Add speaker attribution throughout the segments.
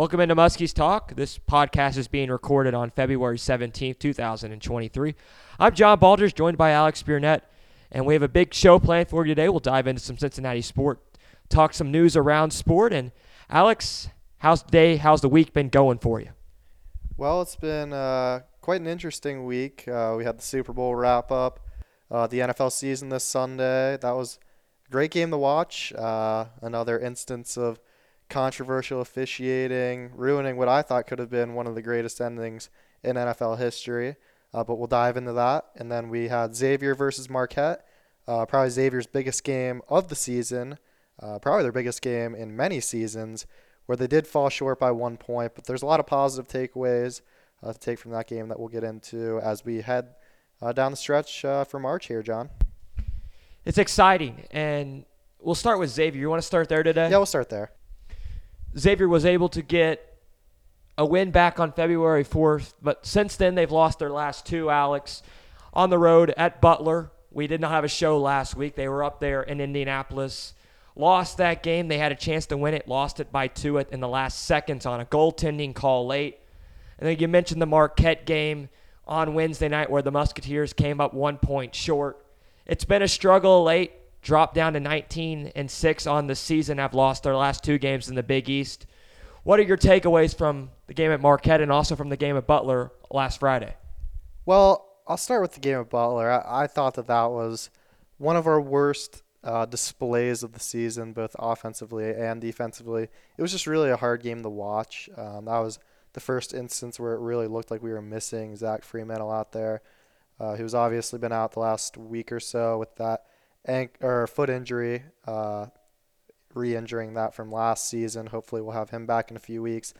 Speaker 1: Welcome into Muskies Talk. This podcast is being recorded on February 17th, 2023. I'm John Balders, joined by Alex Burnett, and we have a big show planned for you today. We'll dive into some Cincinnati sport, talk some news around sport, and Alex, how's the day, how's the week been going for you?
Speaker 2: Well, it's been uh, quite an interesting week. Uh, we had the Super Bowl wrap up, uh, the NFL season this Sunday. That was a great game to watch. Uh, another instance of controversial officiating, ruining what I thought could have been one of the greatest endings in NFL history. Uh, but we'll dive into that. And then we had Xavier versus Marquette, uh, probably Xavier's biggest game of the season, uh, probably their biggest game in many seasons, where they did fall short by one point. But there's a lot of positive takeaways uh, to take from that game that we'll get into as we head uh, down the stretch uh, for March here, John.
Speaker 1: It's exciting. And we'll start with Xavier. You want to start there today?
Speaker 2: Yeah, we'll start there.
Speaker 1: Xavier was able to get a win back on February 4th, but since then they've lost their last two, Alex, on the road at Butler. We did not have a show last week. They were up there in Indianapolis. Lost that game. They had a chance to win it, lost it by two in the last seconds on a goaltending call late. And then you mentioned the Marquette game on Wednesday night where the Musketeers came up one point short. It's been a struggle late dropped down to 19 and 6 on the season, have lost their last two games in the Big East. What are your takeaways from the game at Marquette and also from the game at Butler last Friday?
Speaker 2: Well, I'll start with the game at Butler. I, I thought that that was one of our worst uh, displays of the season, both offensively and defensively. It was just really a hard game to watch. Um, that was the first instance where it really looked like we were missing Zach Freemantle out there, uh, who's obviously been out the last week or so with that ank- or foot injury, uh, re-injuring that from last season. Hopefully, we'll have him back in a few weeks.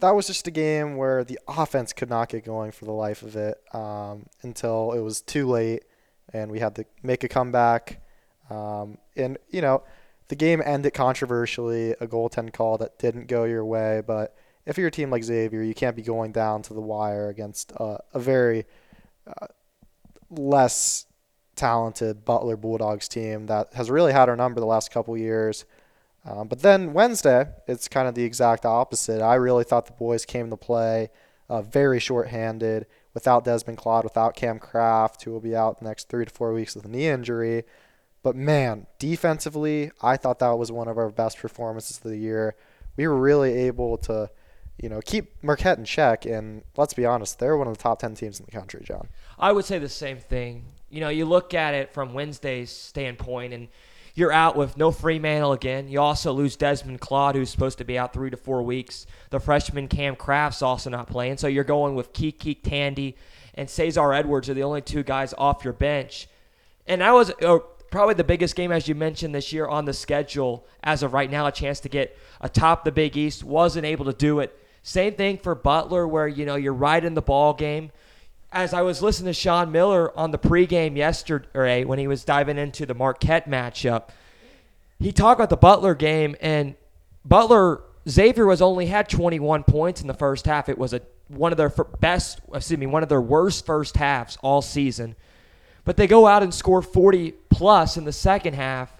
Speaker 2: That was just a game where the offense could not get going for the life of it um, until it was too late, and we had to make a comeback. Um, and you know, the game ended controversially, a goaltend call that didn't go your way. But if you're a team like Xavier, you can't be going down to the wire against uh, a very uh, less talented Butler Bulldogs team that has really had our number the last couple years. Um, but then Wednesday, it's kind of the exact opposite. I really thought the boys came to play uh, very short-handed, without Desmond Claude, without Kam Craft, who will be out the next three to four weeks with a knee injury. But man, defensively, I thought that was one of our best performances of the year. We were really able to, you know, keep Marquette in check. And let's be honest, they're one of the top 10 teams in the country, John.
Speaker 1: I would say the same thing you know, you look at it from Wednesday's standpoint, and you're out with no Freemantle again. You also lose Desmond Claude, who's supposed to be out three to four weeks. The freshman Kam Craft's also not playing. So you're going with KyKy Tandy and Cesar Edwards are the only two guys off your bench. And that was uh, probably the biggest game, as you mentioned, this year on the schedule as of right now. A chance to get atop the Big East. Wasn't able to do it. Same thing for Butler, where, you know, you're right in the ball game as I was listening to Sean Miller on the pregame yesterday when he was diving into the Marquette matchup, he talked about the Butler game and Butler Xavier was only had 21 points in the first half. It was a one of their best, excuse me, one of their worst first halves all season. But they go out and score 40 plus in the second half.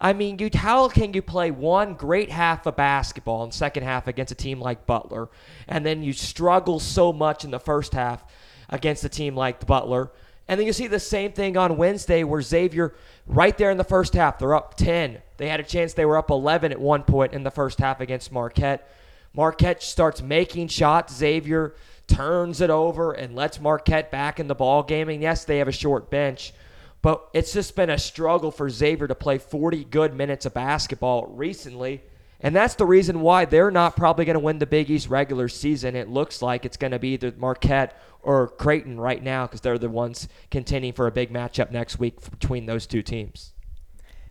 Speaker 1: I mean, you how can you play one great half of basketball in second half against a team like Butler, and then you struggle so much in the first half? Against a team like the Butler. And then you see the same thing on Wednesday where Xavier, right there in the first half, they're up 10. They had a chance, they were up 11 at one point in the first half against Marquette. Marquette starts making shots. Xavier turns it over and lets Marquette back in the ball game. And yes, they have a short bench, but it's just been a struggle for Xavier to play 40 good minutes of basketball recently. And that's the reason why they're not probably going to win the Big East regular season. It looks like it's going to be either Marquette or Creighton right now because they're the ones contending for a big matchup next week between those two teams.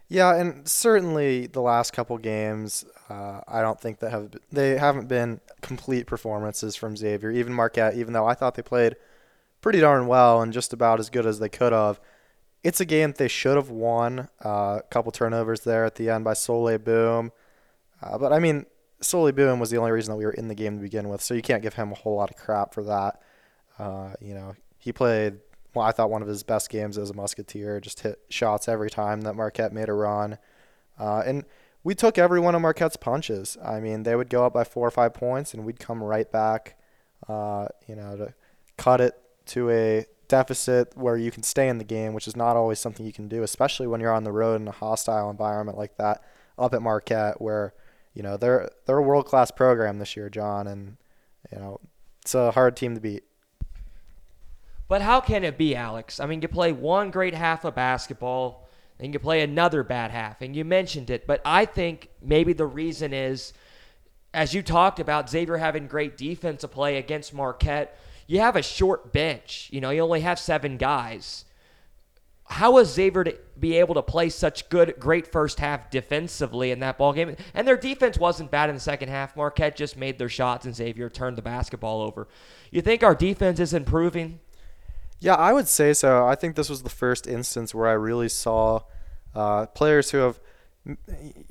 Speaker 2: Yeah, and certainly the last couple games, uh, I don't think that have they haven't been complete performances from Xavier. Even Marquette, even though I thought they played pretty darn well and just about as good as they could have. It's a game they should have won. Uh, a couple turnovers there at the end by Souley Boum. Uh, but I mean, Souley Boum was the only reason that we were in the game to begin with, so you can't give him a whole lot of crap for that. Uh, you know, he played, well, I thought one of his best games as a Musketeer, just hit shots every time that Marquette made a run. Uh, and we took every one of Marquette's punches. I mean, they would go up by four or five points, and we'd come right back, uh, you know, to cut it to a deficit where you can stay in the game, which is not always something you can do, especially when you're on the road in a hostile environment like that up at Marquette, where you know they're they're a world class program this year, John, and you know it's a hard team to beat.
Speaker 1: But how can it be, Alex? I mean, you play one great half of basketball, and you play another bad half, and you mentioned it. But I think maybe the reason is, as you talked about, Xavier having great defensive play against Marquette. You have a short bench. You know, you only have seven guys. How was Xavier to be able to play such good, great first half defensively in that ball game? And their defense wasn't bad in the second half. Marquette just made their shots, and Xavier turned the basketball over. You think our defense is improving?
Speaker 2: Yeah, I would say so. I think this was the first instance where I really saw uh, players who have.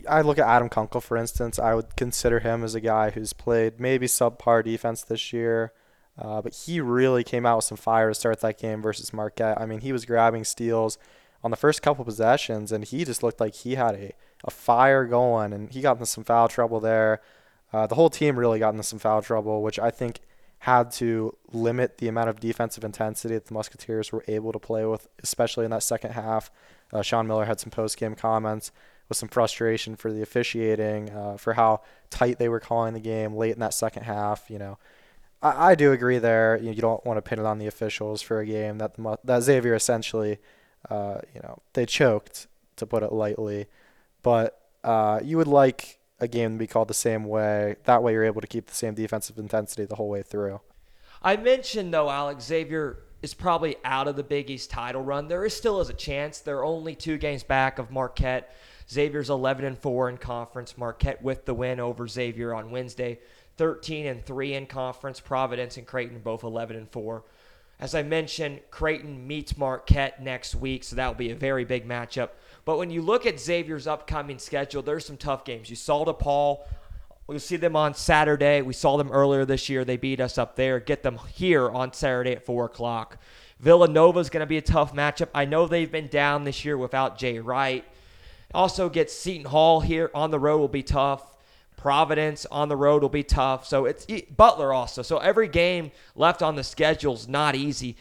Speaker 2: I look at Adam Kunkel, for instance. I would consider him as a guy who's played maybe subpar defense this year, uh, but he really came out with some fire to start that game versus Marquette. I mean, he was grabbing steals on the first couple possessions, and he just looked like he had a, a fire going, and he got into some foul trouble there. Uh, the whole team really got into some foul trouble, which I think – had to limit the amount of defensive intensity that the Musketeers were able to play with, especially in that second half. Uh, Sean Miller had some post game comments with some frustration for the officiating, uh, for how tight they were calling the game late in that second half. You know, I, I do agree there. You, know, you, don't want to pin it on the officials for a game that the, that Xavier essentially, uh, you know, they choked to put it lightly, but uh, you would like a game to be called the same way. That way, you're able to keep the same defensive intensity the whole way through.
Speaker 1: I mentioned though, Alex Xavier is probably out of the Big East title run. There is still is a chance. They're only two games back of Marquette. Xavier's 11 and 4 in conference. Marquette with the win over Xavier on Wednesday. 13 and 3 in conference. Providence and Creighton both 11 and 4. As I mentioned, Creighton meets Marquette next week, so that will be a very big matchup. But when you look at Xavier's upcoming schedule, there's some tough games. You saw DePaul. We'll see them on Saturday. We saw them earlier this year. They beat us up there. Get them here on Saturday at 4 o'clock. Villanova is going to be a tough matchup. I know they've been down this year without Jay Wright. Also, get Seton Hall here on the road will be tough. Providence on the road will be tough. So it's Butler also. So every game left on the schedule is not easy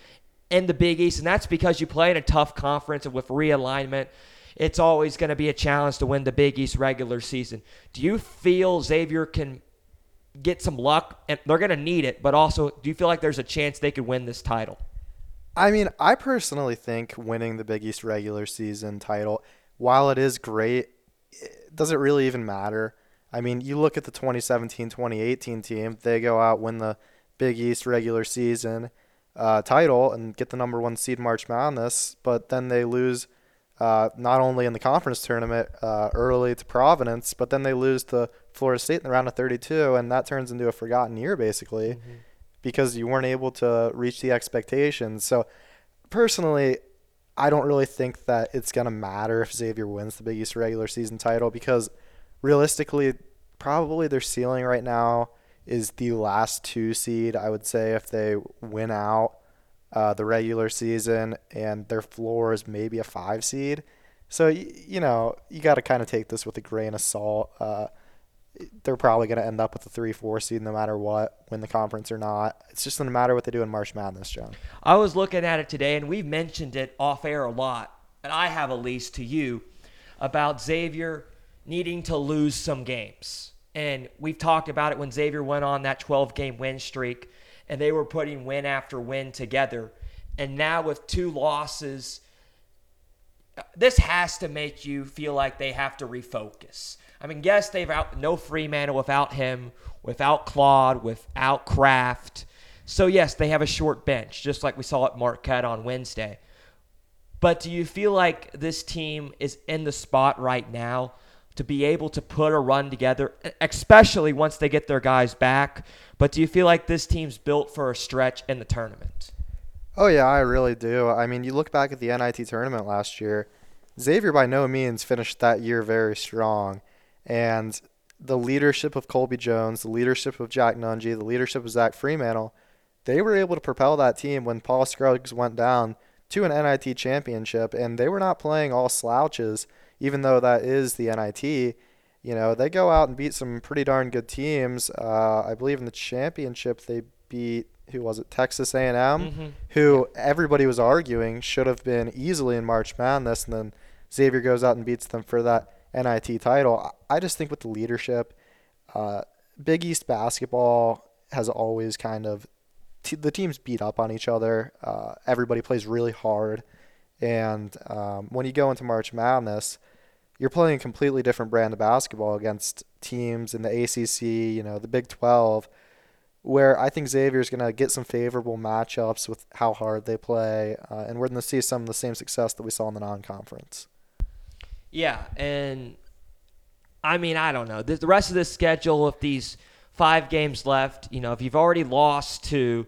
Speaker 1: in the Big East, and that's because you play in a tough conference and with realignment it's always going to be a challenge to win the Big East regular season. Do you feel Xavier can get some luck? And they're going to need it, but also, do you feel like there's a chance they could win this title?
Speaker 2: I mean, I personally think winning the Big East regular season title, while it is great, it doesn't really even matter. I mean, you look at the 2017 2018 team, they go out, win the Big East regular season uh, title, and get the number one seed March Madness, but then they lose uh, not only in the conference tournament uh, early to Providence, but then they lose to Florida State in the round of 32, and that turns into a forgotten year basically mm-hmm. because you weren't able to reach the expectations. So, personally, I don't really think that it's going to matter if Xavier wins the Big East regular season title because realistically, probably their ceiling right now is the last two seed, I would say, if they win out uh, the regular season, and their floor is maybe a five seed. So you know you got to kind of take this with a grain of salt. Uh, they're probably going to end up with a three, four seed no matter what, win the conference or not. It's just to matter what they do in March Madness, John.
Speaker 1: I was looking at it today, and we've mentioned it off air a lot, and I have at least to you about Xavier needing to lose some games. And we've talked about it when Xavier went on that 12 game win streak and they were putting win after win together. And now with two losses, this has to make you feel like they have to refocus. I mean, yes, they've out no Freeman without him, without Claude, without Craft. So yes, they have a short bench, just like we saw at Marquette on Wednesday. But do you feel like this team is in the spot right now to be able to put a run together, especially once they get their guys back. But do you feel like this team's built for a stretch in the tournament?
Speaker 2: Oh, yeah, I really do. I mean, you look back at the NIT tournament last year, Xavier by no means finished that year very strong. And the leadership of Colby Jones, the leadership of Jack Nunge, the leadership of Zach Freemantle, they were able to propel that team when Paul Scruggs went down to an NIT championship, and they were not playing all slouches even though that is the NIT. you know, they go out and beat some pretty darn good teams. Uh, I believe in the championship they beat who was it Texas A&M,
Speaker 1: Mm-hmm.
Speaker 2: who everybody was arguing should have been easily in March Madness, and then Xavier goes out and beats them for that NIT title. I just think with the leadership, uh, Big East basketball has always kind of t- the teams beat up on each other. Uh, everybody plays really hard, and um, when you go into March Madness, you're playing a completely different brand of basketball against teams in the ACC, you know, the Big 12, where I think Xavier's going to get some favorable matchups with how hard they play, uh, and we're going to see some of the same success that we saw in the non-conference.
Speaker 1: Yeah, and I mean, I don't know. The, the rest of this schedule, if these five games left, you know, if you've already lost to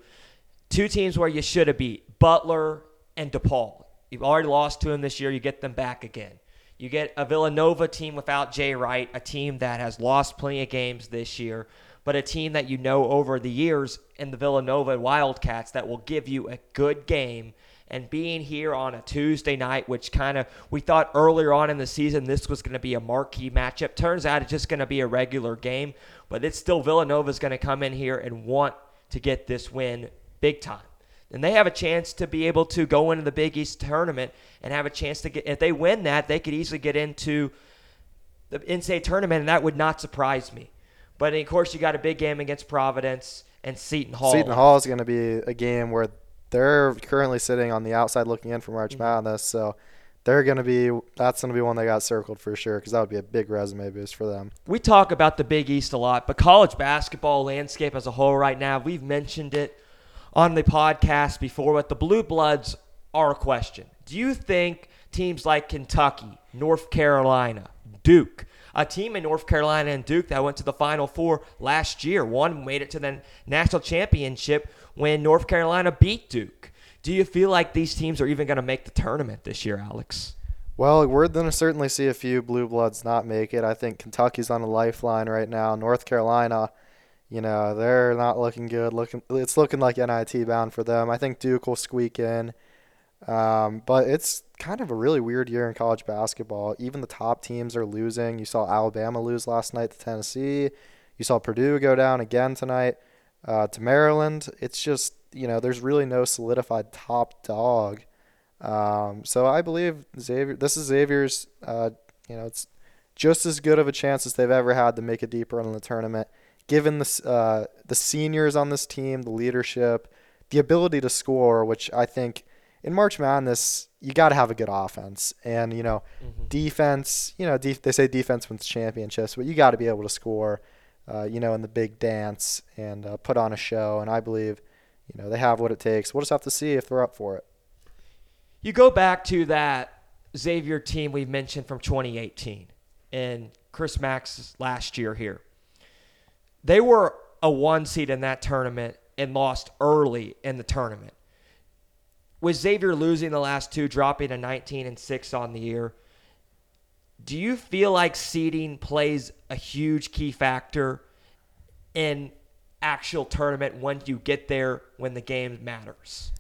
Speaker 1: two teams where you should have beat Butler and DePaul, you've already lost to them this year. You get them back again. You get a Villanova team without Jay Wright, a team that has lost plenty of games this year, but a team that you know over the years in the Villanova Wildcats that will give you a good game and being here on a Tuesday night, which kind of we thought earlier on in the season this was going to be a marquee matchup. Turns out it's just going to be a regular game, but it's still Villanova's going to come in here and want to get this win big time. And they have a chance to be able to go into the Big East tournament and have a chance to get. If they win that, they could easily get into the NCAA tournament, and that would not surprise me. But of course, you got a big game against Providence and Seton Hall.
Speaker 2: Seton Hall is going to be a game where they're currently sitting on the outside looking in for March mm-hmm. Madness, so they're going to be that's going to be one they got circled for sure because that would be a big resume boost for them.
Speaker 1: We talk about the Big East a lot, but college basketball landscape as a whole right now, we've mentioned it on the podcast before, but the Blue Bloods are a question. Do you think teams like Kentucky, North Carolina, Duke, a team in North Carolina and Duke that went to the Final Four last year, one made it to the national championship when North Carolina beat Duke. Do you feel like these teams are even going to make the tournament this year, Alex?
Speaker 2: Well, we're going to certainly see a few blue bloods not make it. I think Kentucky's on a lifeline right now. North Carolina, you know, they're not looking good. Looking, it's looking like NIT bound for them. I think Duke will squeak in. Um, but it's kind of a really weird year in college basketball. Even the top teams are losing. You saw Alabama lose last night to Tennessee. You saw Purdue go down again tonight uh, to Maryland. It's just, you know, there's really no solidified top dog. Um, so I believe Xavier. This is Xavier's. Uh, you know, it's just as good of a chance as they've ever had to make a deep run in the tournament. Given the uh, the seniors on this team, the leadership, the ability to score, which I think in March Madness you got to have a good offense, and you know,
Speaker 1: Mm-hmm.
Speaker 2: defense. You know, def- they say defense wins championships, but you got to be able to score. Uh, you know, in the big dance and uh, put on a show, and I believe, you know, they have what it takes. We'll just have to see if they're up for it.
Speaker 1: You go back to that Xavier team we mentioned from 2018 and Chris Mack's last year here. They were a one seed in that tournament and lost early in the tournament. With Xavier losing the last two, dropping a 19 and 6 on the year, do you feel like seeding plays a huge key factor in actual tournament when you get there when the game matters?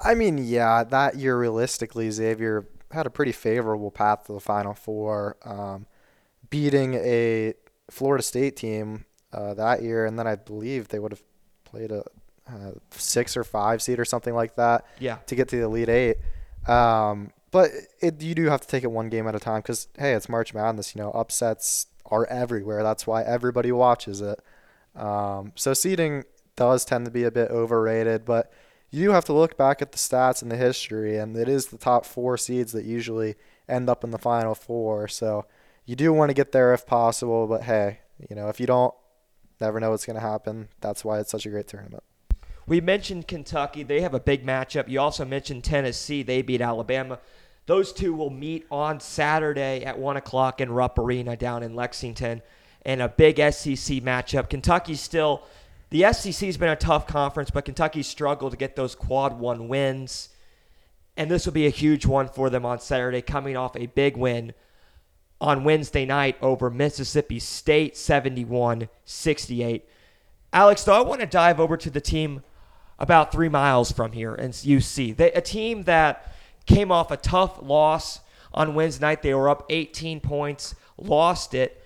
Speaker 2: I mean, yeah, that year realistically, Xavier had a pretty favorable path to the Final Four, um, beating a Florida State team uh, that year, and then I believe they would have played a uh, six or five seed or something like that
Speaker 1: Yeah.
Speaker 2: to get to the Elite Eight. Um, but it, you do have to take it one game at a time because hey, it's March Madness. You know, upsets are everywhere. That's why everybody watches it. Um, so seeding does tend to be a bit overrated, but you do have to look back at the stats and the history, and it is the top four seeds that usually end up in the final four. So you do want to get there if possible, but hey, you know, if you don't, never know what's going to happen. That's why it's such a great tournament.
Speaker 1: We mentioned Kentucky. They have a big matchup. You also mentioned Tennessee. They beat Alabama. Those two will meet on Saturday at 1 o'clock in Rupp Arena down in Lexington in a big SEC matchup. Kentucky's still, the SEC's been a tough conference, but Kentucky struggled to get those quad one wins. And this will be a huge one for them on Saturday, coming off a big win on Wednesday night over Mississippi State 71 68. Alex, though, I want to dive over to the team about three miles from here and UC. They, a team that came off a tough loss on Wednesday night. They were up 18 points, lost it.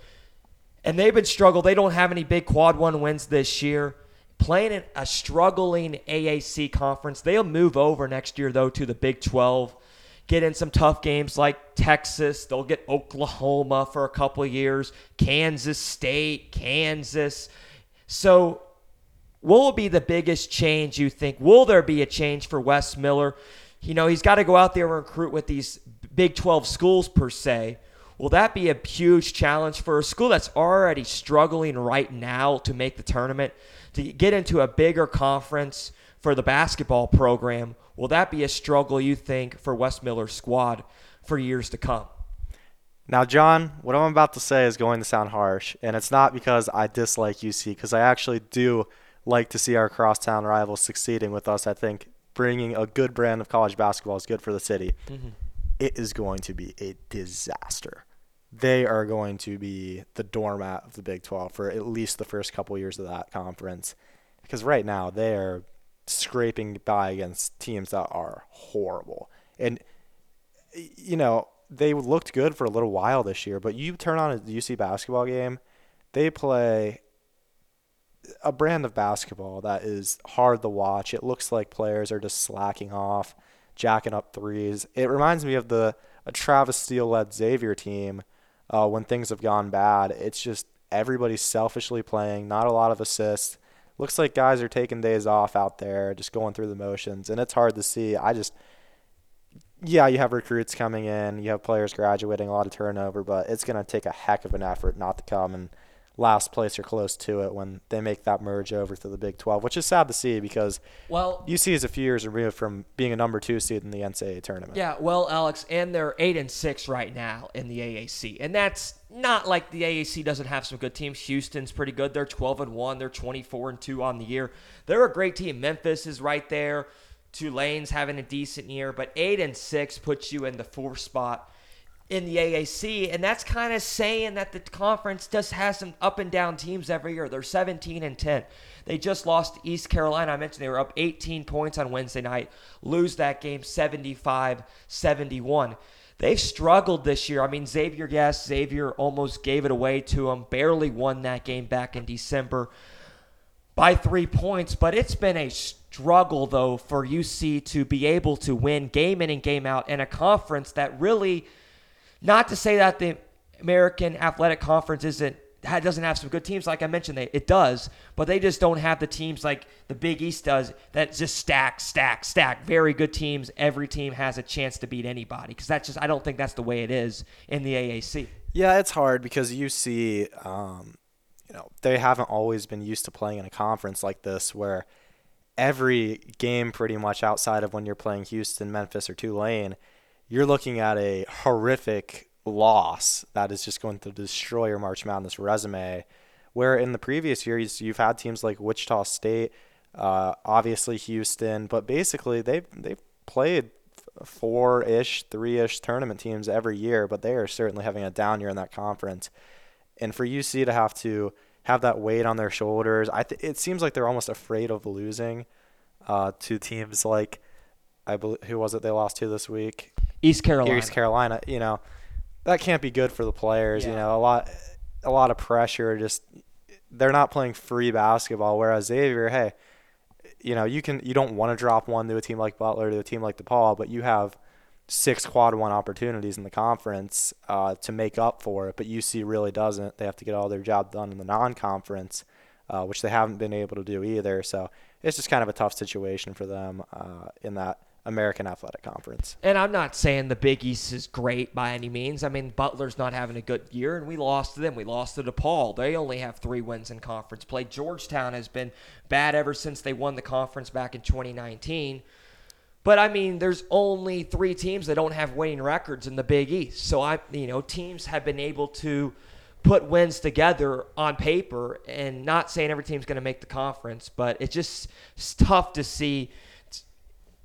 Speaker 1: and they've been struggled. They don't have any big quad one wins this year. Playing in a struggling AAC conference, they'll move over next year though to the Big 12. Get in some tough games like Texas. They'll get Oklahoma for a couple years, Kansas State, Kansas. So, what will be the biggest change you think? Will there be a change for Wes Miller? You know, he's got to go out there and recruit with these Big 12 schools per se. Will that be a huge challenge for a school that's already struggling right now to make the tournament, to get into a bigger conference for the basketball program? Will that be a struggle, you think, for Wes Miller's squad for years to come?
Speaker 2: Now, John, what I'm about to say is going to sound harsh, and it's not because I dislike UC, because I actually do like to see our crosstown rivals succeeding with us. I think bringing a good brand of college basketball is good for the city. Mm-hmm. It is going to be a disaster they are going to be the doormat of the Big 12 for at least the first couple years of that conference. Because right now they are scraping by against teams that are horrible. And, you know, they looked good for a little while this year, but you turn on a UC basketball game, they play a brand of basketball that is hard to watch. It looks like players are just slacking off, jacking up threes. It reminds me of the a Travis Steele led Xavier team uh, when things have gone bad. It's just everybody's selfishly playing, not a lot of assists. Looks like guys are taking days off out there, just going through the motions, and it's hard to see. I just, yeah, you have recruits coming in, you have players graduating, a lot of turnover, but it's going to take a heck of an effort not to come and last place or close to it when they make that merge over to the Big 12, which is sad to see because
Speaker 1: well,
Speaker 2: UC is a few years removed from being a number two seed in the NCAA tournament.
Speaker 1: Yeah, well, Alex, and they're eight and six right now in the AAC, and that's not like the AAC doesn't have some good teams. Houston's pretty good; they're 12 and one, they're 24 and two on the year. They're a great team. Memphis is right there. Tulane's having a decent year, but eight and six puts you in the fourth spot in the AAC, and that's kind of saying that the conference just has some up and down teams every year. They're 17 and 10. They just lost to East Carolina. I mentioned they were up 18 points on Wednesday night, lose that game 75 71. They've struggled this year. I mean, Xavier, yes, Xavier almost gave it away to them, barely won that game back in December by three points, but it's been a struggle, though, for UC to be able to win game in and game out in a conference that really not to say that the American Athletic Conference isn't doesn't have some good teams like I mentioned they, it does but they just don't have the teams like the Big East does that just stack stack stack very good teams. Every team has a chance to beat anybody because that's just I don't think that's the way it is in the AAC
Speaker 2: yeah it's hard because you see um, you know they haven't always been used to playing in a conference like this where every game pretty much outside of when you're playing Houston Memphis or Tulane you're looking at a horrific loss that is just going to destroy your March Madness resume. Where in the previous years you've had teams like Wichita State, uh, obviously Houston, but basically they've they've played four ish, three ish tournament teams every year, but they are certainly having a down year in that conference. And for UC to have to have that weight on their shoulders, I th- it seems like they're almost afraid of losing uh, to teams like I believe who was it they lost to this week?
Speaker 1: East Carolina.
Speaker 2: East Carolina, you know, that can't be good for the players. Yeah. You know, a lot, a lot of pressure. Just they're not playing free basketball. Whereas Xavier, hey, you know, you can you don't want to drop one to a team like Butler to a team like DePaul, but you have six quad one opportunities in the conference uh, to make up for it. But UC really doesn't. They have to get all their job done in the non-conference, uh, which they haven't been able to do either. So it's just kind of a tough situation for them uh, in that American Athletic Conference.
Speaker 1: And I'm not saying the Big East is great by any means. I mean, Butler's not having a good year, and we lost to them. We lost to DePaul. They only have three wins in conference play. Georgetown has been bad ever since they won the conference back in 2019. But I mean, there's only three teams that don't have winning records in the Big East. So I, you know, teams have been able to put wins together on paper, and not saying every team's going to make the conference, but it's just it's tough to see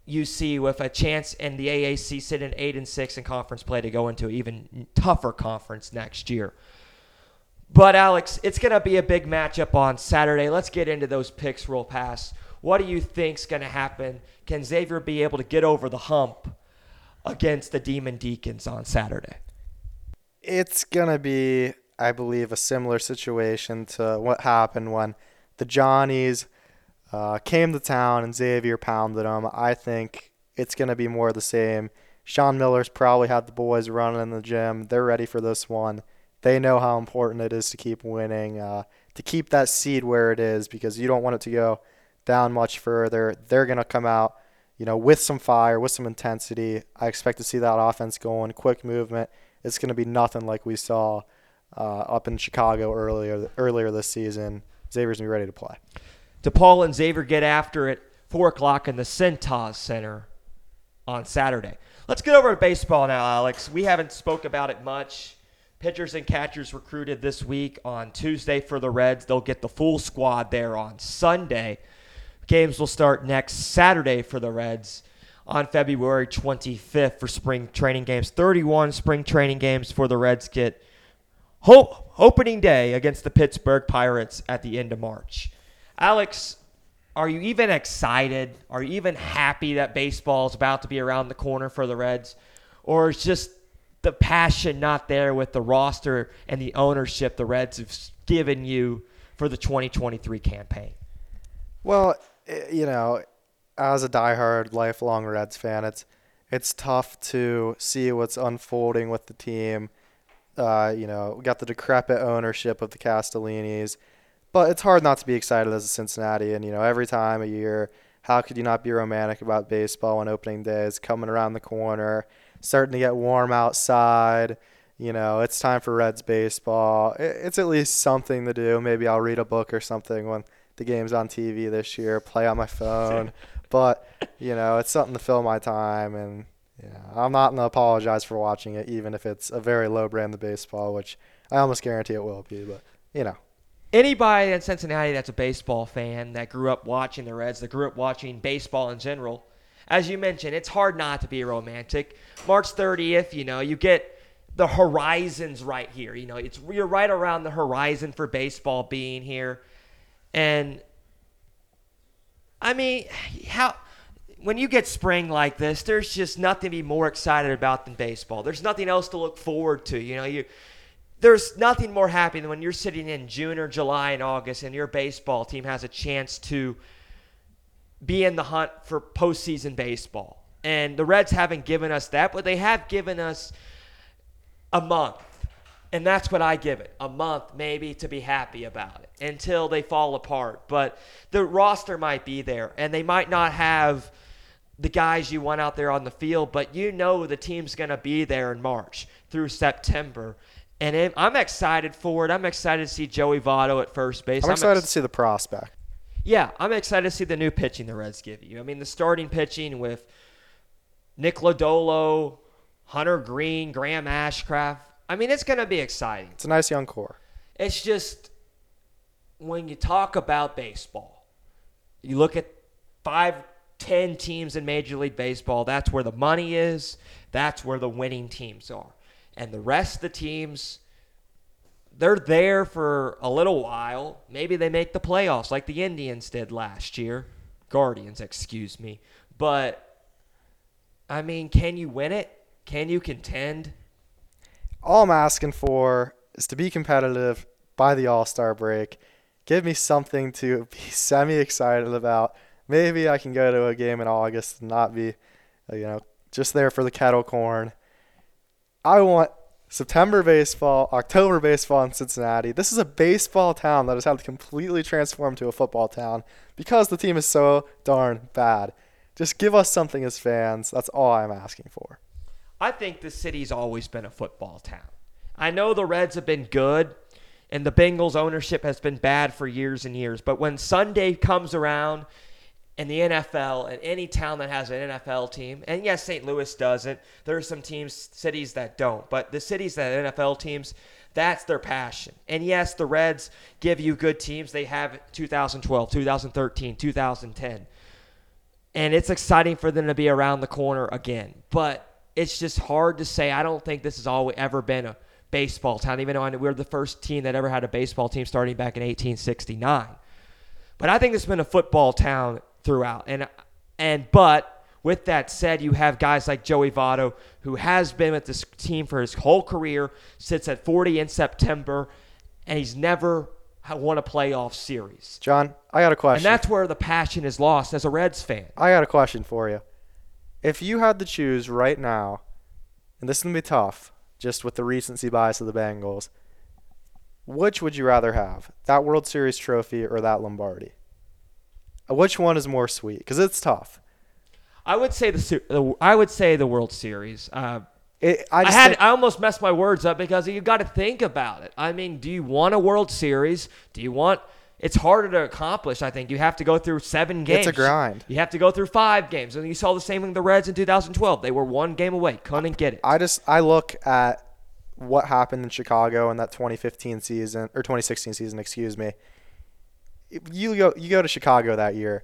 Speaker 1: UC with a chance in the AAC sitting eight and six in conference play to go into an even tougher conference next year. But Alex, it's going to be a big matchup on Saturday. Let's get into those picks real fast. What do you think's going to happen? Can Xavier be able to get over the hump against the Demon Deacons on Saturday?
Speaker 2: It's going to be I believe, a similar situation to what happened when the Johnnies uh, came to town and Xavier pounded them. I think it's going to be more of the same. Sean Miller's probably had the boys running in the gym. They're ready for this one. They know how important it is to keep winning, uh, to keep that seed where it is, because you don't want it to go down much further. They're going to come out, you know, with some fire, with some intensity. I expect to see that offense going, quick movement. It's going to be nothing like we saw uh, up in Chicago earlier earlier this season. Xavier's gonna be ready to play.
Speaker 1: DePaul and Xavier get after it four o'clock in the Cintas Center on Saturday. Let's get over to baseball now, Alex. We haven't spoke about it much. Pitchers and catchers recruited this week on Tuesday for the Reds. They'll get the full squad there on Sunday. Games will start next Saturday for the Reds on February 25th for spring training games. 31 spring training games for the Reds get ho- opening day against the Pittsburgh Pirates at the end of March. Alex, are you even excited? Are you even happy that baseball is about to be around the corner for the Reds? Or is just the passion not there with the roster and the ownership the Reds have given you for the 2023 campaign?
Speaker 2: Well, you know, as a diehard lifelong Reds fan, it's it's tough to see what's unfolding with the team. Uh, you know, we got the decrepit ownership of the Castellinis, but it's hard not to be excited as a Cincinnati. And you know, every time a year, how could you not be romantic about baseball when opening day is coming around the corner, starting to get warm outside? You know, it's time for Reds baseball. It's at least something to do. Maybe I'll read a book or something when the game's on TV this year, play on my phone. but, you know, it's something to fill my time. And, know, I'm not going to apologize for watching it, even if it's a very low brand of baseball, which I almost guarantee it will be. But, you know.
Speaker 1: Anybody in Cincinnati that's a baseball fan that grew up watching the Reds, that grew up watching baseball in general, as you mentioned, it's hard not to be romantic. March 30th, you know, you get the horizons right here. You know, it's you're right around the horizon for baseball being here. And I mean, how when you get spring like this, there's just nothing to be more excited about than baseball. There's nothing else to look forward to. You know, you there's nothing more happy than when you're sitting in June or July and August and your baseball team has a chance to be in the hunt for postseason baseball. And the Reds haven't given us that, but they have given us a month and that's what I give it a month, maybe, to be happy about it until they fall apart. But the roster might be there, and they might not have the guys you want out there on the field, but you know the team's going to be there in March through September. And I'm excited for it. I'm excited to see Joey Votto at first base.
Speaker 2: I'm excited I'm ex- to see the prospect.
Speaker 1: Yeah, I'm excited to see the new pitching the Reds give you. I mean, the starting pitching with Nick Lodolo, Hunter Greene, Graham Ashcraft. I mean, it's going to be exciting.
Speaker 2: It's a nice young core.
Speaker 1: It's just when you talk about baseball, you look at five, ten teams in Major League Baseball. That's where the money is. That's where the winning teams are. And the rest of the teams, they're there for a little while. Maybe they make the playoffs like the Indians did last year. Guardians, excuse me. But, I mean, can you win it? Can you contend?
Speaker 2: all I'm asking for is to be competitive by the All Star break. Give me something to be semi excited about. Maybe I can go to a game in August and not be, you know, just there for the kettle corn. I want September baseball, October baseball in Cincinnati. This is a baseball town that has had to completely transform to a football town because the team is so darn bad. Just give us something as fans. That's all I'm asking for.
Speaker 1: I think the city's always been a football town. I know the Reds have been good and the Bengals ownership has been bad for years and years, but when Sunday comes around in the NFL and any town that has an NFL team, and yes, St. Louis doesn't. There are some teams, cities that don't, but the cities that have NFL teams, that's their passion. And yes, the Reds give you good teams. They have 2012, 2013, 2010. And it's exciting for them to be around the corner again. But it's just hard to say. I don't think this has always ever been a baseball town, even though we're the first team that ever had a baseball team starting back in 1869. But I think it's been a football town throughout. And and but with that said, you have guys like Joey Votto, who has been with this team for his whole career, sits at 40 in September, and he's never won a playoff series.
Speaker 2: John, I got a question.
Speaker 1: And that's where the passion is lost as a Reds fan.
Speaker 2: I got a question for you. If you had to choose right now, and this is going to be tough, just with the recency bias of the Bengals, which would you rather have? That World Series trophy or that Lombardi? Which one is more sweet? Because it's tough.
Speaker 1: I would say the, the I would say the World Series. Uh,
Speaker 2: It, I,
Speaker 1: I, had
Speaker 2: think-
Speaker 1: I almost messed my words up because you've got to think about it. I mean, do you want a World Series? Do you want? It's harder to accomplish. I think you have to go through seven games.
Speaker 2: It's a grind.
Speaker 1: You have to go through five games, and you saw the same thing with the Reds in 2012. They were one game away, couldn't get it.
Speaker 2: I just I look at what happened in Chicago in that 2015 season or 2016 season, excuse me. You go you go to Chicago that year.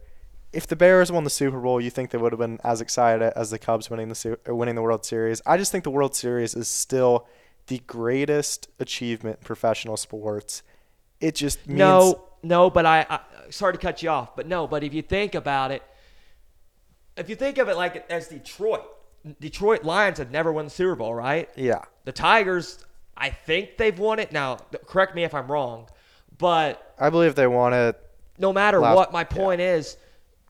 Speaker 2: If the Bears won the Super Bowl, you think they would have been as excited as the Cubs winning the uh, winning the World Series. I just think the World Series is still the greatest achievement in professional sports. It just means
Speaker 1: no, no, but I, I sorry to cut you off, but no, but if you think about it, if you think of it like as Detroit, Detroit Lions have never won the Super Bowl, right?
Speaker 2: yeah.
Speaker 1: The Tigers, I think they've won it. Now, correct me if I'm wrong, but
Speaker 2: I believe they want it.
Speaker 1: no matter
Speaker 2: Last-
Speaker 1: what, my point is,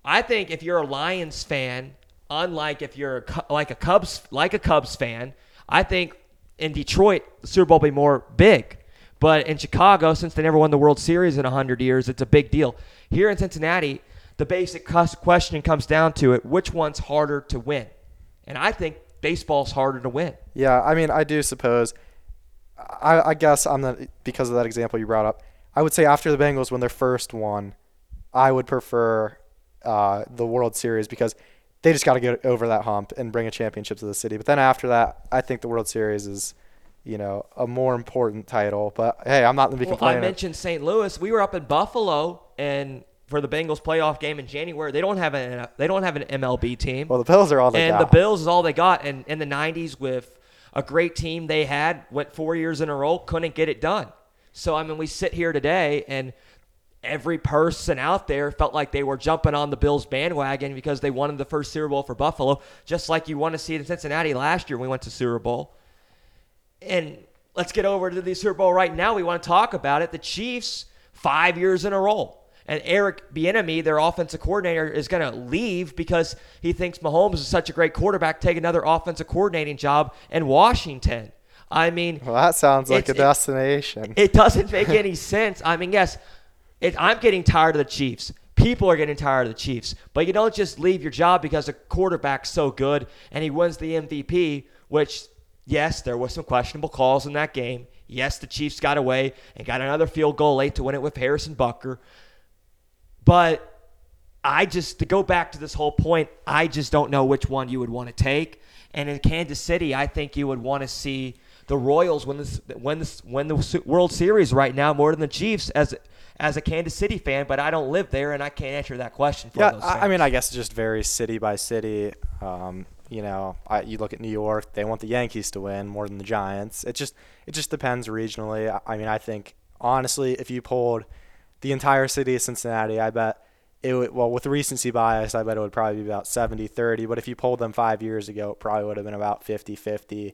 Speaker 1: I think if you're a Lions fan, unlike if you're a, like a Cubs like a Cubs fan, I think in Detroit the Super Bowl will be more big. But in Chicago, since they never won the World Series in 100 years, it's a big deal. Here in Cincinnati, the basic question comes down to it: which one's harder to win? And I think baseball's harder to win.
Speaker 2: Yeah, I mean, I do suppose. I, I guess I'm the because of that example you brought up. I would say after the Bengals when their first one, I would prefer uh, the World Series because they just got to get over that hump and bring a championship to the city. But then after that, I think the World Series is, you know, a more important title. But hey, I'm not going to be
Speaker 1: Well, I mentioned St. Louis. We were up in Buffalo and for the Bengals playoff game in January. They don't have an they don't have an MLB team.
Speaker 2: well, the Bills are all they
Speaker 1: and
Speaker 2: got.
Speaker 1: the Bills is all they got. And in the '90s, with a great team they had, went four years in a row, couldn't get it done. So I mean, we sit here today, and every person out there felt like they were jumping on the Bills bandwagon because they won the first Super Bowl for Buffalo, just like you want to see it in Cincinnati last year. when We went to Super Bowl, and let's get over to the Super Bowl right now. We want to talk about it. The Chiefs, five years in a row. And Eric Bieniemy, their offensive coordinator, is going to leave because he thinks Mahomes is such a great quarterback. Take another offensive coordinating job in Washington. I mean,
Speaker 2: well, that sounds like a
Speaker 1: It's- it-
Speaker 2: destination.
Speaker 1: it doesn't make any sense. I mean, yes, it, I'm getting tired of the Chiefs. People are getting tired of the Chiefs. But you don't just leave your job because a quarterback's so good and he wins the MVP, which, yes, there was some questionable calls in that game. Yes, the Chiefs got away and got another field goal late to win it with Harrison Butker. But I just to go back to this whole point, I just don't know which one you would want to take. And in Kansas City, I think you would want to see the Royals win this win this win the World Series right now more than the Chiefs as as a Kansas City fan. But I don't live there, and I can't answer that question for
Speaker 2: Yeah,
Speaker 1: those
Speaker 2: I, I mean, I guess it just varies city by city. Um, you know, I, you look at New York; they want the Yankees to win more than the Giants. It just it just depends regionally. I, I mean, I think honestly, if you pulled the entire city of Cincinnati, I bet it would. Well, with recency bias, I bet it would probably be about 70-30. But if you pulled them five years ago, it probably would have been about 50-50.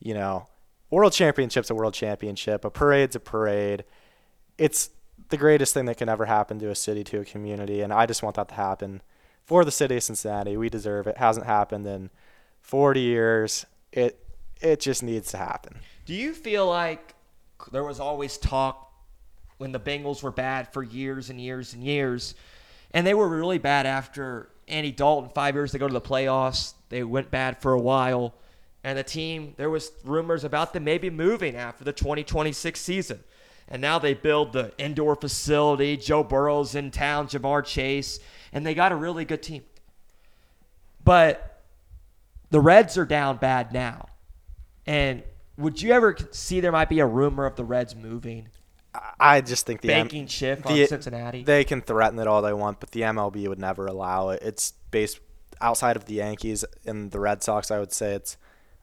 Speaker 2: You know, world championship's a world championship. A parade's a parade. It's the greatest thing that can ever happen to a city, to a community, and I just want that to happen for the city of Cincinnati. We deserve it. Hasn't happened in 40 years. It it just needs to happen.
Speaker 1: Do you feel like there was always talk when the Bengals were bad for years and years and years, and they were really bad after Andy Dalton five years to go to the playoffs? They went bad for a while, and the team there was rumors about them maybe moving after the 2026 season. And now they build the indoor facility. Joe Burrow's in town, Ja'Marr Chase, and they got a really good team. But the Reds are down bad now. And would you ever see there might be a rumor of the Reds moving,
Speaker 2: I- just think the M-
Speaker 1: banking shift
Speaker 2: the-
Speaker 1: on Cincinnati?
Speaker 2: They can threaten it all they want, but the MLB would never allow it. It's based outside of the Yankees and the Red Sox. I would say it's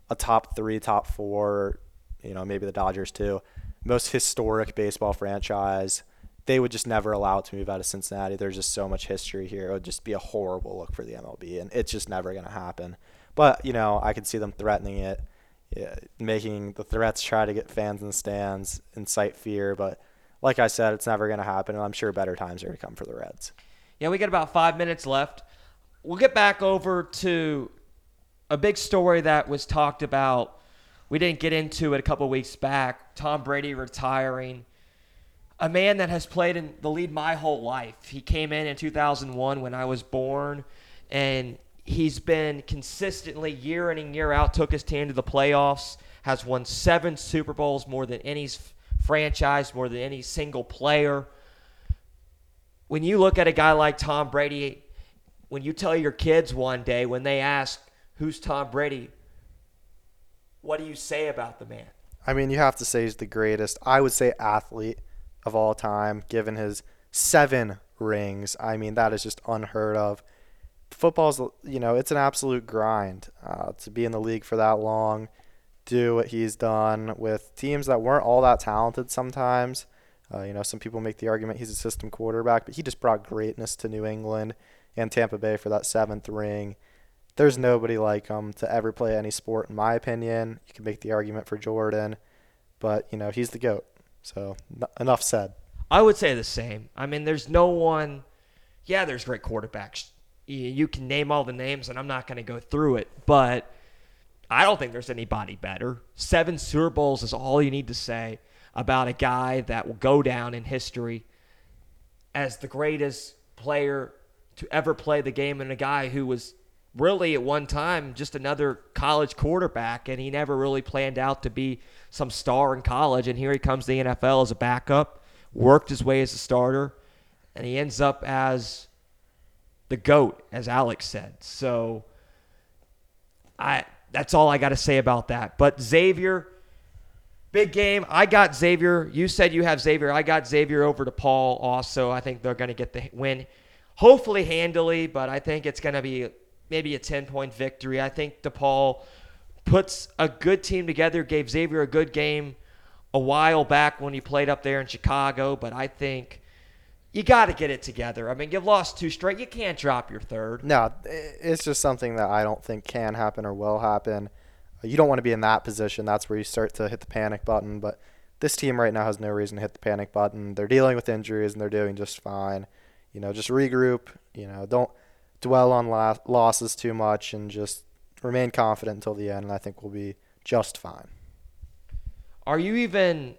Speaker 2: a top three, top four. You know, maybe the Dodgers too. Most historic baseball franchise they would just never allow it to move out of Cincinnati. There's just so much history here. It would just be a horrible look for the MLB, and it's just never going to happen. But you know, I could see them threatening it, yeah, making the threats try to get fans in the stands, incite fear. But like I said, it's never going to happen, and I'm sure better times are going to come for the Reds.
Speaker 1: Yeah, we got about five minutes left. We'll get back over to a big story that was talked about. We didn't get into it a couple weeks back. Tom Brady retiring. A man that has played in the lead my whole life. He came in in 2001 when I was born, and he's been consistently year in and year out, took his team to the playoffs, has won seven Super Bowls, more than any franchise, more than any single player. When you look at a guy like Tom Brady, when you tell your kids one day, when they ask, Who's Tom Brady? What do you say about the man?
Speaker 2: I mean, you have to say he's the greatest. I would say athlete of all time, given his seven rings. I mean, that is just unheard of. Football's, you know, it's an absolute grind uh, to be in the league for that long, do what he's done with teams that weren't all that talented sometimes. Uh, you know, some people make the argument he's a system quarterback, but he just brought greatness to New England and Tampa Bay for that seventh ring there's nobody like him to ever play any sport, in my opinion. You can make the argument for Jordan, but you know he's the goat. So n- enough said.
Speaker 1: I would say the same. I mean, there's no one. Yeah, there's great quarterbacks. You can name all the names, and I'm not going to go through it, but I don't think there's anybody better. Seven Super Bowls is all you need to say about a guy that will go down in history as the greatest player to ever play the game, and a guy who was really at one time just another college quarterback, and he never really planned out to be some star in college. And here he comes to the NFL as a backup, worked his way as a starter, and he ends up as the goat, as Alex said. So I that's all I got to say about that. But Xavier, big game. I got Xavier. You said you have Xavier. I got Xavier over DePaul. Also, I think they're going to get the win, hopefully handily, but I think it's going to be maybe a 10 point victory. I think DePaul puts a good team together, gave Xavier a good game a while back when he played up there in Chicago, but I think you got to get it together. I mean, you've lost two straight. You can't drop your third.
Speaker 2: No, it's just something that I don't think can happen or will happen. You don't want to be in that position. That's where you start to hit the panic button. But this team right now has no reason to hit the panic button. They're dealing with injuries and they're doing just fine. You know, just regroup. You know, don't dwell on la- losses too much and just remain confident until the end, and I think we'll be just fine.
Speaker 1: Are you even?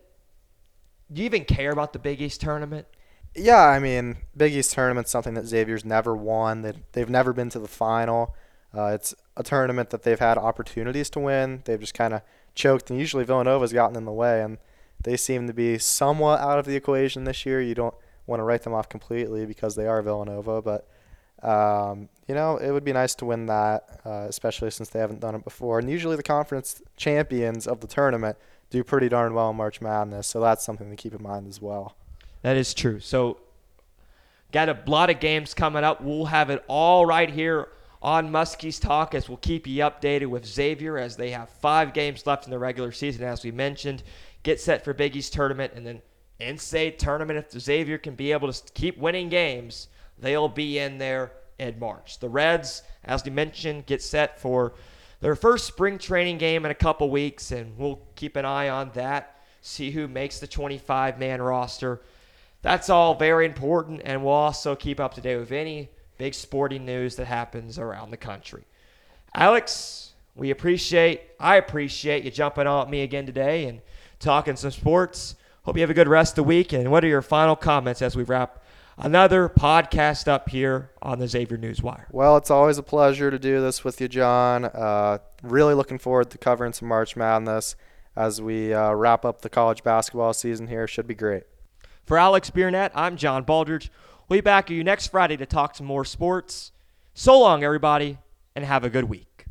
Speaker 1: Do you even care about the Big East tournament?
Speaker 2: Yeah, I mean, Big East tournament's something that Xavier's never won. They they've never been to the final. Uh, it's a tournament that they've had opportunities to win. They've just kind of choked, and usually Villanova's gotten in the way, and they seem to be somewhat out of the equation this year. You don't want to write them off completely because they are Villanova, but um, you know, it would be nice to win that, uh, especially since they haven't done it before. And usually the conference champions of the tournament do pretty darn well in March Madness, so that's something to keep in mind as well.
Speaker 1: That is true. So, got a lot of games coming up. We'll have it all right here on Muskie's Talk as we'll keep you updated with Xavier as they have five games left in the regular season, as we mentioned. Get set for Big East tournament and then in-state tournament. If Xavier can be able to keep winning games, they'll be in there in March. The Reds, as we mentioned, get set for their first spring training game in a couple weeks, and we'll keep an eye on that, see who makes the 25 man roster. That's all very important, and we'll also keep up to date with any big sporting news that happens around the country. Alex, we appreciate, I appreciate you jumping on me again today and talking some sports. Hope you have a good rest of the week. And what are your final comments as we wrap another podcast up here on the Xavier Newswire.
Speaker 2: Well, it's always a pleasure to do this with you, John. Uh, really looking forward to covering some March Madness as we uh, wrap up the college basketball season here. Should be great.
Speaker 1: For Alex Biernet, I'm John Baldridge. We'll be back with you next Friday to talk some more sports. So long, everybody, and have a good week.